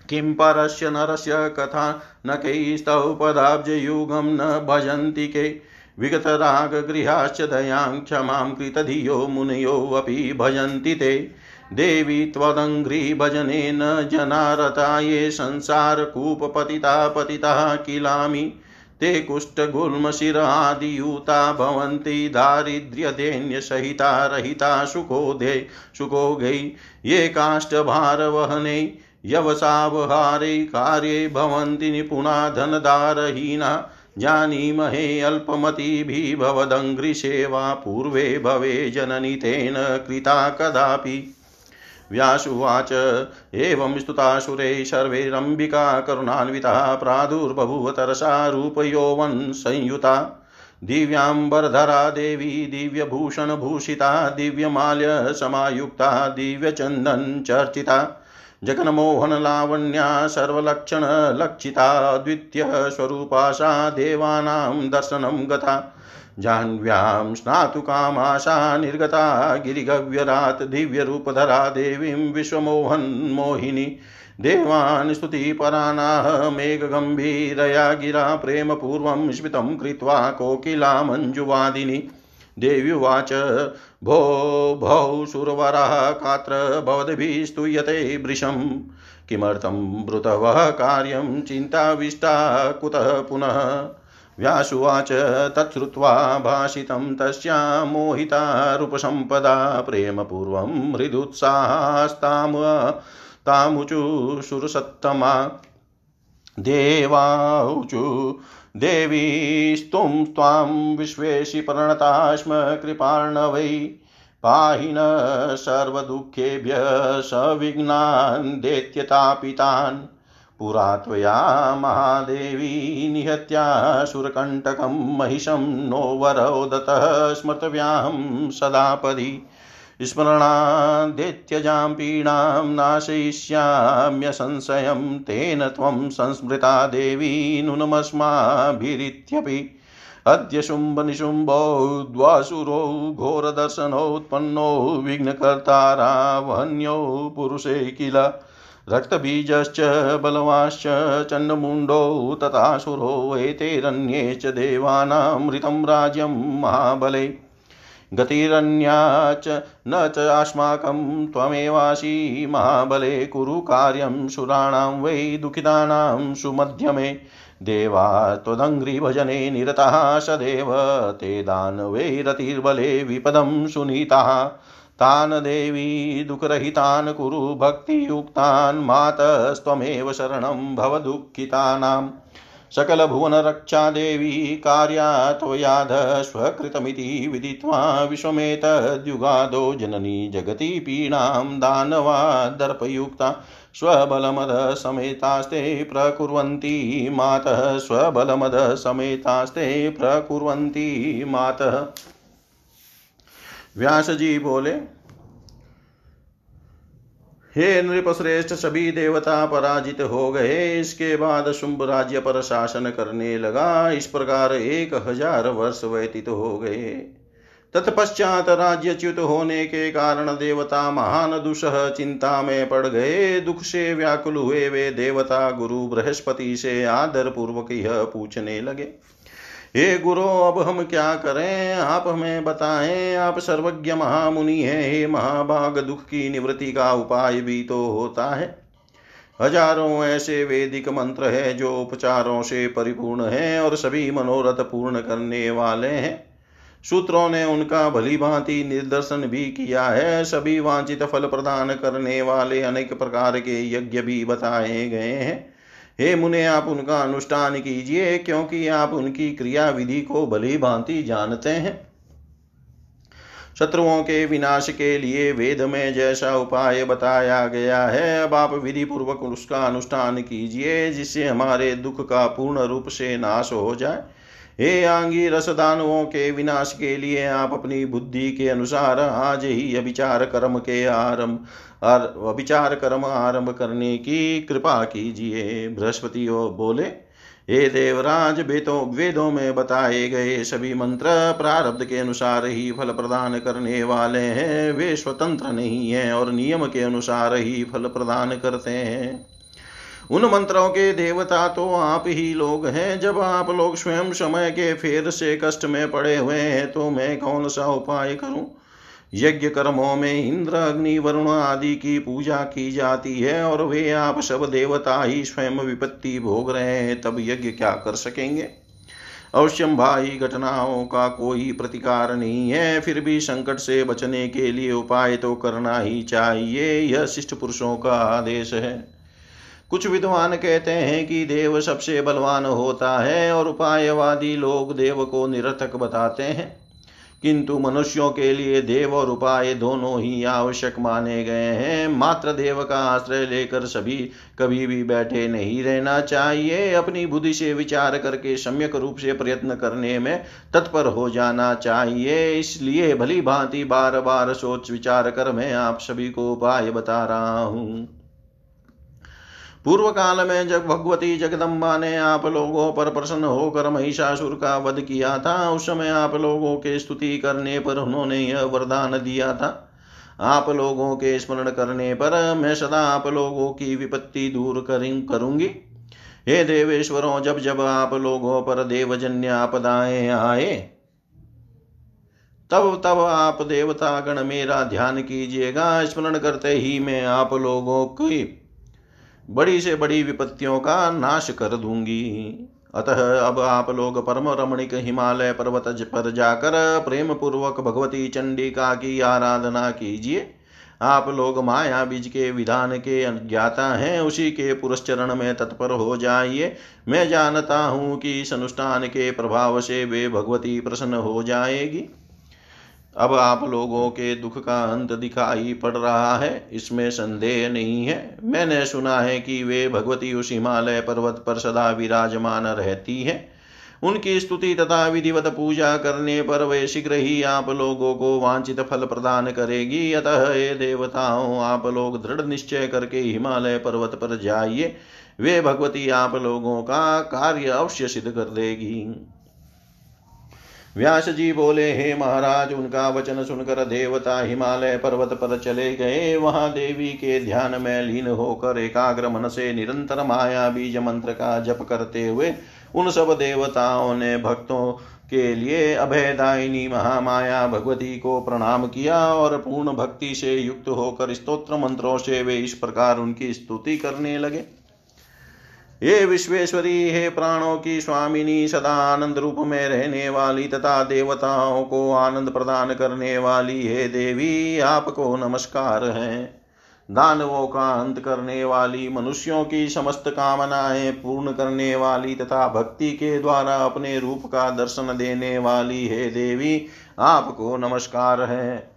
किं परस्य नरस्य कथा न कैस्तौ पदाब्जयुगं न भजन्ति के। विगतरागगृहाश्च दयां क्षमां कृतधियो मुनयोऽपि भजन्ति ते। देवी त्वदङ्घ्रिभजनेन जनारता ये संसारकूपपतिता पतिताः किलामि। ते कुष्ठगुल्मशिरादियूता भवन्ति दारिद्र्यदैन्यसहिता रहिता सुखोदे सुखोगै ये काष्ठभारवहने यवसावहारे कार्ये भवन्ति निपुणा धनदारहीना। जानीमहे अल्पमतिभिः भवदङ्घ्रिसेवा पूर्वे भवे जननी तेन कृता कदापि। व्यासुवाच, एवं स्तुतासुरे सर्वैरम्बिका करुणान्विता प्रादुर्बभूव तरसा रूपयौवन् संयुता। दिव्याम्बरधरा देवी, दिव्यभूषणभूषिता, दिव्यमाल्यसमायुक्ता, दिव्यचन्दनचर्चिता। जगन्मोहनलावण्या सर्वलक्षणलक्षिता द्वितीयस्वरूपा सा देवानां दर्शनं गता। जाह्न्व्यां स्नातु कामाशा निर्गता, गिरिगव्यरात् दिव्यरूपधरा देवीं विश्वमोहन्मोहिनी देवान् स्तुतिपरानाः मेघगम्भीरया गिरा प्रेमपूर्वं स्मितं कृत्वा कोकिला मञ्जुवादिनी देव्युवाच भो, भौ, सुरवरः कात्र भवद्भिः वृषं किमर्थं ब्रुतवः कार्यं चिन्ताविष्टा कुतः पुनः? व्यासुवाच तच्छ्रुत्वा भाषितं तस्या मोहिता रूपसम्पदा प्रेमपूर्वं हृदुत्साहास्ताम, तामुचु सुरसत्तमा। देवाऊचु देवीस्तुं त्वां विश्वेशि प्रणता स्म कृपार्णवै पाहि न सर्वदुःखेभ्यः सविघ्नान् देत्यतापितान्। पुरा त्वया महादेवी निहत्यासुरकण्टकं महिषं नो वरोदतः स्मर्तव्याहं सदापदि। स्मरणादेत्यजां पीडां नाशयिष्याम्यसंशयं तेन त्वं संस्मृता देवी नूनमस्माभिरित्यपि। अद्य शुम्भनिशुम्भौ द्वासुरौ घोरदर्शनोत्पन्नौ विघ्नकर्तारावहन्यौ पुरुषे किल। रक्तबीजश्च बलवाश्च चण्डमुण्डौ तथासुरो एतैरन्ये च देवानामृतं राज्यं महाबले। गतिरन्या च न च अस्माकं त्वमेवासि महाबले कुरु कार्यं सुराणां वै दुःखितानां सुमध्यमे। देवा त्वदङ्घ्रिभजने निरताः सदेव, ते दानवैरतिर्बले विपदं सुनीताः। तान् देवी दुःखरहितान् कुरु भक्तियुक्तान्, मातस्त्वमेव शरणं भव सकलभुवनरक्षा देवी कार्या त्वयाध स्वकृतमिति विदित्वा विश्वमेतद्युगादो जननी जगति पीडां दानवा दर्पयुक्ता स्वबलमदसमेतास्ते प्रकुर्वन्ति मातः, स्वबलमदसमेतास्ते प्रकुर्वन्ति मातः। व्यास जी बोले हे नृपश्रेष्ठ सभी देवता पराजित हो गए, इसके बाद शुंभ राज्य पर शासन करने लगा। इस प्रकार एक हज़ार वर्ष व्यतीत हो गए। तत्पश्चात राज्यच्युत होने के कारण देवता महान दुषह चिंता में पड़ गए। दुख से व्याकुल हुए वे देवता गुरु बृहस्पति से आदर पूर्वक यह पूछने लगे। हे गुरु, अब हम क्या करें? आप हमें बताएँ। आप सर्वज्ञ महामुनि हैं। हे महाभाग दुख की निवृत्ति का उपाय भी तो होता है। हज़ारों ऐसे वैदिक मंत्र है जो उपचारों से परिपूर्ण है और सभी मनोरथ पूर्ण करने वाले हैं। सूत्रों ने उनका भली भांति निर्दर्शन भी किया है। सभी वांछित फल प्रदान करने वाले अनेक प्रकार के यज्ञ भी बताए गए हैं। हे मुने, आप उनका अनुष्ठान कीजिए, क्योंकि आप उनकी क्रिया विधि को भली भांति जानते हैं। शत्रुओं के विनाश के लिए वेद में जैसा उपाय बताया गया है, अब आप विधि पूर्वक उसका अनुष्ठान कीजिए, जिससे हमारे दुख का पूर्ण रूप से नाश हो जाए। हे आंगी रसदानुओं के विनाश के लिए आप अपनी बुद्धि के अनुसार आज ही अभिचार कर्म के आरंभ अभिचार कर्म आरंभ करने की कृपा कीजिए। बृहस्पति बोले, हे देवराज, वेदों वेदों में बताए गए सभी मंत्र प्रारब्ध के अनुसार ही फल प्रदान करने वाले हैं। वे स्वतंत्र नहीं हैं और नियम के अनुसार ही फल प्रदान करते हैं। उन मंत्रों के देवता तो आप ही लोग हैं। जब आप लोग स्वयं समय के फेर से कष्ट में पड़े हुए हैं तो मैं कौन सा उपाय करूँ? यज्ञ कर्मों में इंद्र, अग्नि, वरुण आदि की पूजा की जाती है और वे आप सब देवता ही स्वयं विपत्ति भोग रहे हैं, तब यज्ञ क्या कर सकेंगे? अवश्यम भाई, घटनाओं का कोई प्रतिकार नहीं है, फिर भी संकट से बचने के लिए उपाय तो करना ही चाहिए, यह शिष्ट पुरुषों का आदेश है। कुछ विद्वान कहते हैं कि देव सबसे बलवान होता है और उपायवादी लोग देव को निरर्थक बताते हैं। किंतु मनुष्यों के लिए देव और उपाय दोनों ही आवश्यक माने गए हैं। मात्र देव का आश्रय लेकर सभी कभी भी बैठे नहीं रहना चाहिए। अपनी बुद्धि से विचार करके सम्यक रूप से प्रयत्न करने में तत्पर हो जाना चाहिए। इसलिए भली भांति बार बार सोच विचार कर मैं आप सभी को उपाय बता रहा हूँ। पूर्व काल में जब भगवती जगदम्बा ने आप लोगों पर प्रसन्न होकर महिषासुर का वध किया था। उस समय आप लोगों के स्तुति करने पर उन्होंने यह वरदान दिया था। आप लोगों के स्मरण करने पर मैं सदा आप लोगों की विपत्ति दूर करूँगी। हे देवेश्वरों, जब जब आप लोगों पर देवजन्य आपदाएँ आए, तब तब आप देवता गण मेरा ध्यान कीजिएगा। स्मरण करते ही मैं आप लोगों की बड़ी से बड़ी विपत्तियों का नाश कर दूँगी। अतः अब आप लोग परम रमणिक हिमालय पर्वत पर जाकर प्रेम पूर्वक भगवती चंडिका की आराधना कीजिए। आप लोग माया बीज के विधान के अज्ञाता हैं, उसी के पुरस्चरण में तत्पर हो जाइए। मैं जानता हूँ कि इस अनुष्ठान के प्रभाव से वे भगवती प्रसन्न हो जाएगी। अब आप लोगों के दुख का अंत दिखाई पड़ रहा है, इसमें संदेह नहीं है। मैंने सुना है कि वे भगवती उस हिमालय पर्वत पर सदा विराजमान रहती है। उनकी स्तुति तथा विधिवत पूजा करने पर वे शीघ्र ही आप लोगों को वांछित फल प्रदान करेगी। अतः हे देवताओं, आप लोग दृढ़ निश्चय करके हिमालय पर्वत पर जाइए। वे भगवती आप लोगों का कार्य अवश्य सिद्ध कर देगी। व्यास जी बोले, हे महाराज, उनका वचन सुनकर देवता हिमालय पर्वत पर चले गए। वहाँ देवी के ध्यान में लीन होकर एकाग्र मन से निरंतर माया बीज मंत्र का जप करते हुए उन सब देवताओं ने भक्तों के लिए अभयदायिनी महामाया भगवती को प्रणाम किया और पूर्ण भक्ति से युक्त होकर स्तोत्र मंत्रों से वे इस प्रकार उनकी स्तुति करने लगे। हे विश्वेश्वरी, हे प्राणों की स्वामिनी, सदा आनंद रूप में रहने वाली तथा देवताओं को आनंद प्रदान करने वाली हे देवी, आपको नमस्कार है। दानवों का अंत करने वाली, मनुष्यों की समस्त कामनाएँ पूर्ण करने वाली तथा भक्ति के द्वारा अपने रूप का दर्शन देने वाली हे देवी, आपको नमस्कार है।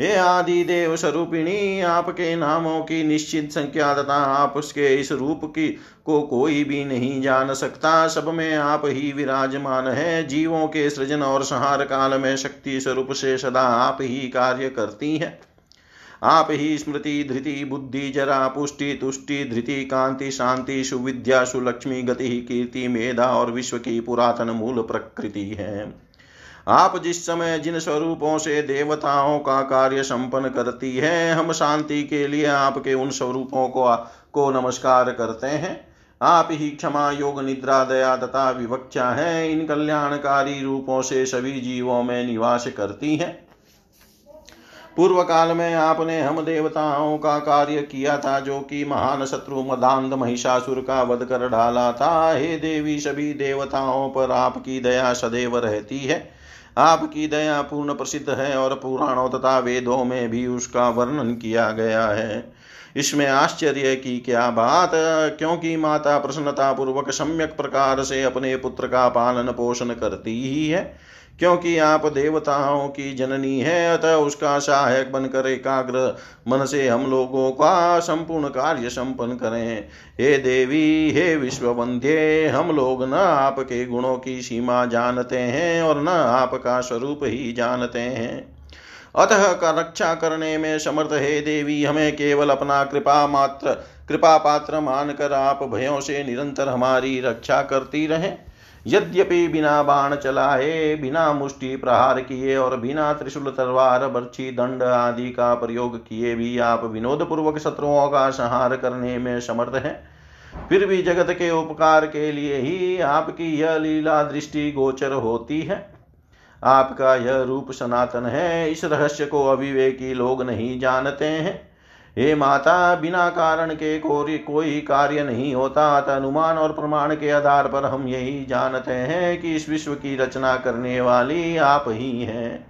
हे आदि देव स्वरूपिणी, आपके नामों की निश्चित संख्या तथा आप उसके इस रूप की को कोई भी नहीं जान सकता। सब में आप ही विराजमान है। जीवों के सृजन और संहार काल में शक्ति स्वरूप से सदा आप ही कार्य करती है। आप ही स्मृति, धृति, बुद्धि, जरा, पुष्टि, तुष्टि, धृति, कांति, शांति, सुविद्या, सुलक्ष्मी, गति, कीर्ति, मेधा और विश्व की पुरातन मूल प्रकृति है। आप जिस समय जिन स्वरूपों से देवताओं का कार्य संपन्न करती है, हम शांति के लिए आपके उन स्वरूपों को को नमस्कार करते हैं। आप ही क्षमा, योग, निद्रा, दया तथा विवक्षा है। इन कल्याणकारी रूपों से सभी जीवों में निवास करती हैं। पूर्व काल में आपने हम देवताओं का कार्य किया था, जो कि महान शत्रु मदांध महिषासुर का वध कर डाला था। हे देवी, सभी देवताओं पर आपकी दया सदैव रहती है। आपकी दया पूर्ण प्रसिद्ध है और पुराणों तथा वेदों में भी उसका वर्णन किया गया है। इसमें आश्चर्य की क्या बात, क्योंकि माता प्रसन्नता पूर्वक सम्यक प्रकार से अपने पुत्र का पालन पोषण करती ही है। क्योंकि आप देवताओं की जननी है, अतः उसका सहायक बनकर एकाग्र मन से हम लोगों का संपूर्ण कार्य संपन्न करें। हे देवी, हे विश्ववंध्य, हम लोग न आपके गुणों की सीमा जानते हैं और न आपका स्वरूप ही जानते हैं। अतः का रक्षा करने में समर्थ हे देवी, हमें केवल अपना कृपा मात्र, कृपा पात्र मानकर आप भयों से निरंतर हमारी रक्षा करती रहें। यद्यपि बिना बाण चलाए, बिना मुष्टि प्रहार किए और बिना त्रिशूल तलवार, बर्छी, दंड आदि का प्रयोग किए भी आप विनोद पूर्वक शत्रुओं का संहार करने में समर्थ हैं। फिर भी जगत के उपकार के लिए ही आपकी यह लीला दृष्टि गोचर होती है। आपका यह रूप सनातन है, इस रहस्य को अविवेकी लोग नहीं जानते हैं। हे माता, बिना कारण के कोई कोई कार्य नहीं होता। अतः अनुमान और प्रमाण के आधार पर हम यही जानते हैं कि इस विश्व की रचना करने वाली आप ही हैं।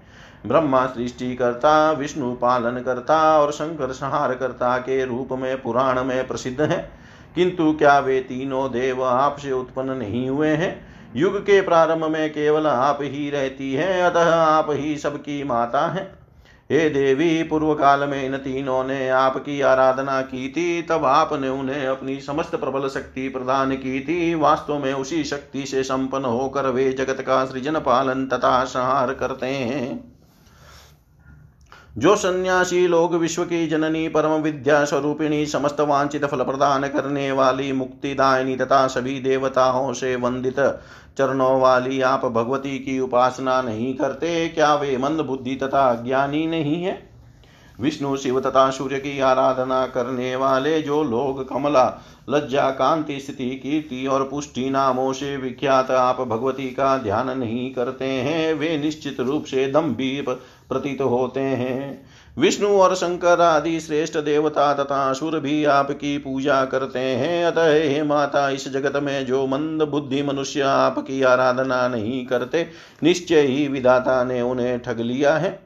ब्रह्मा सृष्टि करता, विष्णु पालन करता और शंकर संहार करता के रूप में, पुराण में प्रसिद्ध है। किंतु क्या वे तीनों देव आपसे उत्पन्न नहीं हुए हैं? युग के प्रारंभ में केवल आप ही रहती हैं, अतः आप ही सबकी माता हैं। हे देवी पूर्व काल में इन तीनों ने आपकी आराधना की थी, तब आपने उन्हें अपनी समस्त प्रबल शक्ति प्रदान की थी। वास्तव में उसी शक्ति से संपन्न होकर वे जगत का सृजन पालन तथा संहार करते हैं। जो सन्यासी लोग विश्व की जननी, परम विद्या स्वरूपिणी, समस्त वांछित फल प्रदान करने वाली, मुक्तिदायिनी तथा सभी देवताओं से वंदित चरणों वाली आप भगवती की उपासना नहीं करते, क्या वे मंद बुद्धि तथा ज्ञानी नहीं है? विष्णु, शिव तथा सूर्य की आराधना करने वाले जो लोग कमला, लज्जा, कांति, स्थिति, कीर्ति और पुष्टि नामों से विख्यात आप भगवती का ध्यान नहीं करते हैं, वे निश्चित रूप से दम्भी प्रतीत होते हैं। विष्णु और शंकर आदि श्रेष्ठ देवता तथा असुर भी आपकी पूजा करते हैं। अतः हे माता, इस जगत में जो मंद बुद्धि मनुष्य आपकी आराधना नहीं करते, निश्चय ही विधाता ने उन्हें ठग लिया है।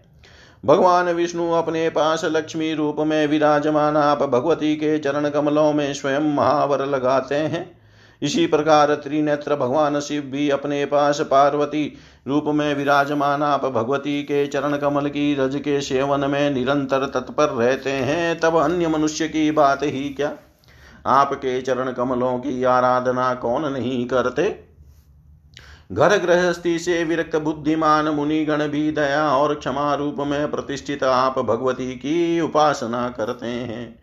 भगवान विष्णु अपने पास लक्ष्मी रूप में विराजमान आप भगवती के चरण कमलों में स्वयं महावर लगाते हैं। इसी प्रकार त्रिनेत्र भगवान शिव भी अपने पास पार्वती रूप में विराजमान आप भगवती के चरण कमल की रज के सेवन में निरंतर तत्पर रहते हैं। तब अन्य मनुष्य की बात ही क्या? आपके चरण कमलों की आराधना कौन नहीं करते? घर गृहस्थी से विरक्त बुद्धिमान मुनिगण भी दया और क्षमा रूप में प्रतिष्ठित आप भगवती की उपासना करते हैं।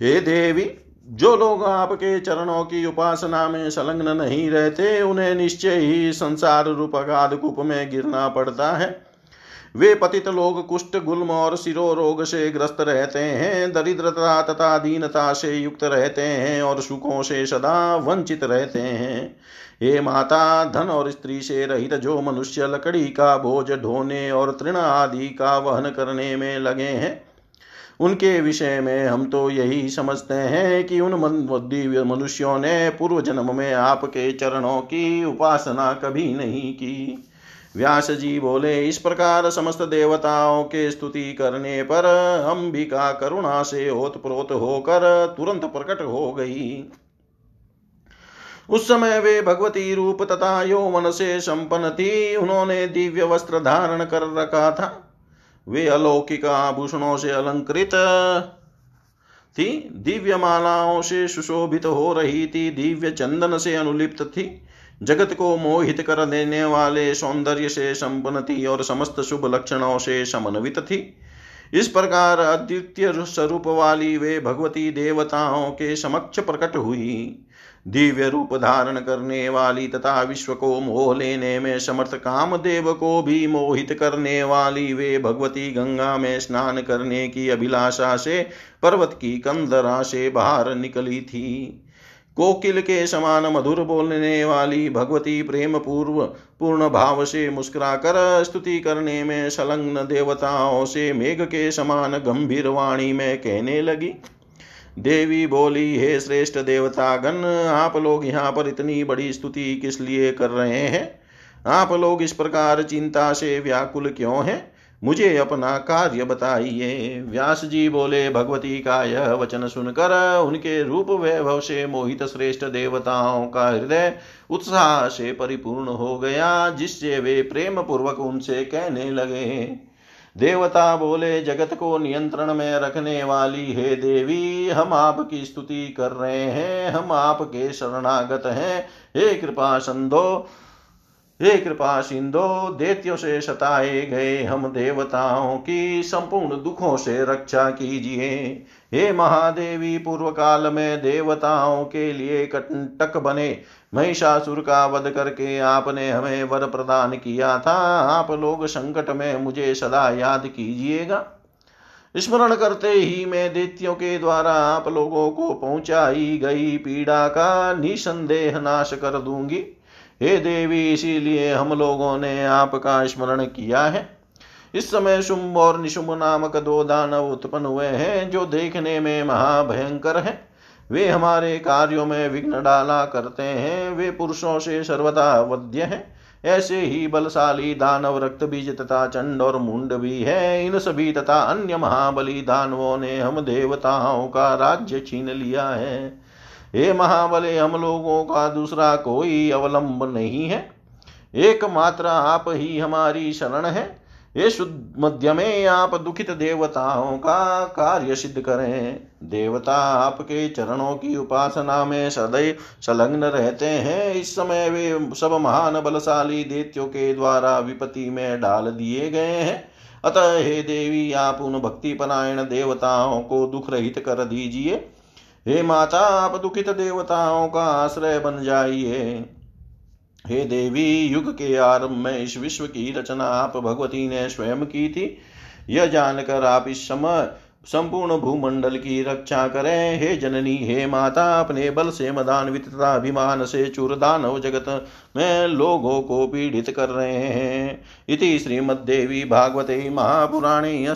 हे देवी जो लोग आपके चरणों की उपासना में संलग्न नहीं रहते, उन्हें निश्चय ही संसार रूप अगाध कूप में गिरना पड़ता है। वे पतित लोग कुष्ठ, गुल्म और सिरो रोग से ग्रस्त रहते हैं, दरिद्रता तथा दीनता से युक्त रहते हैं और सुखों से सदा वंचित रहते हैं। हे माता, धन और स्त्री से रहित जो मनुष्य लकड़ी का बोझ ढोने और तृण आदि का वहन करने में लगे हैं उनके विषय में हम तो यही समझते हैं कि उन दिव्य मनुष्यों ने पूर्व जन्म में आपके चरणों की उपासना कभी नहीं की। व्यास जी बोले, इस प्रकार समस्त देवताओं के स्तुति करने पर अंबिका करुणा से ओतप्रोत होकर तुरंत प्रकट हो गई। उस समय वे भगवती रूप तथा यौवन से संपन्न थी। उन्होंने दिव्य वस्त्र धारण कर रखा था। वे अलौकिक आभूषणों से अलंकृत थी। दिव्य मालाओं से सुशोभित हो रही थी। दिव्य चंदन से अनुलिप्त थी। जगत को मोहित कर देने वाले सौंदर्य से संपन्न थी और समस्त शुभ लक्षणों से समन्वित थी। इस प्रकार अद्वितीय स्वरूप वाली वे भगवती देवताओं के समक्ष प्रकट हुई। दिव्य रूप धारण करने वाली तथा विश्व को मोह लेने में समर्थ कामदेव को भी मोहित करने वाली वे भगवती गंगा में स्नान करने की अभिलाषा से पर्वत की कंदरा से बाहर निकली थी। कोकिल के समान मधुर बोलने वाली भगवती प्रेम पूर्व, पूर्ण भाव से मुस्कुराकर स्तुति करने में संलग्न देवताओं से मेघ के समान गंभीर वाणी में कहने लगी। देवी बोली, हे श्रेष्ठ देवतागण आप लोग यहाँ पर इतनी बड़ी स्तुति किस लिए कर रहे हैं? आप लोग इस प्रकार चिंता से व्याकुल क्यों हैं? मुझे अपना कार्य बताइए। व्यास जी बोले, भगवती का यह वचन सुनकर उनके रूप वैभव से मोहित श्रेष्ठ देवताओं का हृदय उत्साह से परिपूर्ण हो गया, जिससे वे प्रेम पूर्वक उनसे कहने लगे। देवता बोले, जगत को नियंत्रण में रखने वाली, हे देवी, हम आपकी स्तुति कर रहे हैं, हम आपके शरणागत हैं। हे कृपा संधो हे कृपा सिंधो, देत्यो से सताए गए हम देवताओं की संपूर्ण दुखों से रक्षा कीजिए। हे महादेवी पूर्व काल में देवताओं के लिए कंटक बने। महिषासुर का वध करके आपने हमें वर प्रदान किया था। आप लोग संकट में मुझे सदा याद कीजिएगा। स्मरण करते ही मैं दैत्यों के द्वारा आप लोगों को पहुंचाई गई पीड़ा का निसंदेह नाश कर दूँगी। हे देवी, इसीलिए हम लोगों ने आपका स्मरण किया है। इस समय शुंभ और निशुंभ नामक दो दानव उत्पन्न हुए हैं, जो देखने में महाभयंकर हैं। वे हमारे कार्यों में विघ्न डाला करते हैं। वे पुरुषों से सर्वदा वध्य हैं। ऐसे ही बलशाली दानव रक्त बीज तथा चंड और मुंड भी है। इन सभी तथा अन्य महाबली दानवों ने हम देवताओं का राज्य छीन लिया है। हे महाबले, हम लोगों का दूसरा कोई अवलंब नहीं है। एकमात्र आप ही हमारी शरण है। ये शुद्ध मध्य में आप दुखित देवताओं का कार्य सिद्ध करें। देवता आपके चरणों की उपासना में सदैव संलग्न रहते हैं। इस समय वे सब महान बलशाली देत्यों के द्वारा विपत्ति में डाल दिए गए हैं। अतः हे देवी, आप उन भक्ति परायण देवताओं को दुख रहित कर दीजिए। हे माता, आप दुखित देवताओं का आश्रय बन जाइए। हे देवी, युग के आरंभ में इस विश्व की रचना आप भगवती ने स्वयं की थी। यह जानकर आप इस समय संपूर्ण भूमंडल की रक्षा करें। हे जननी, हे माता, अपने बल से मदान्वित तथा अभिमान से चूरदानव जगत में लोगों को पीड़ित कर रहे हैं। इति श्रीमद्देवी भागवते महापुराणे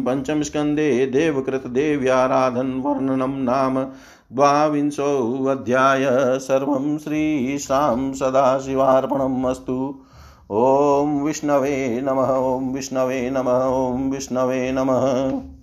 पंचम स्कंदे देवकृत देव्याराधन वर्णनम नाम द्वाविंशोऽध्याय सर्वं श्रीशां सदाशिवार्पणम् ॐ विष्णवे नमः ॐ विष्णवे नमः ॐ विष्णवे नमः।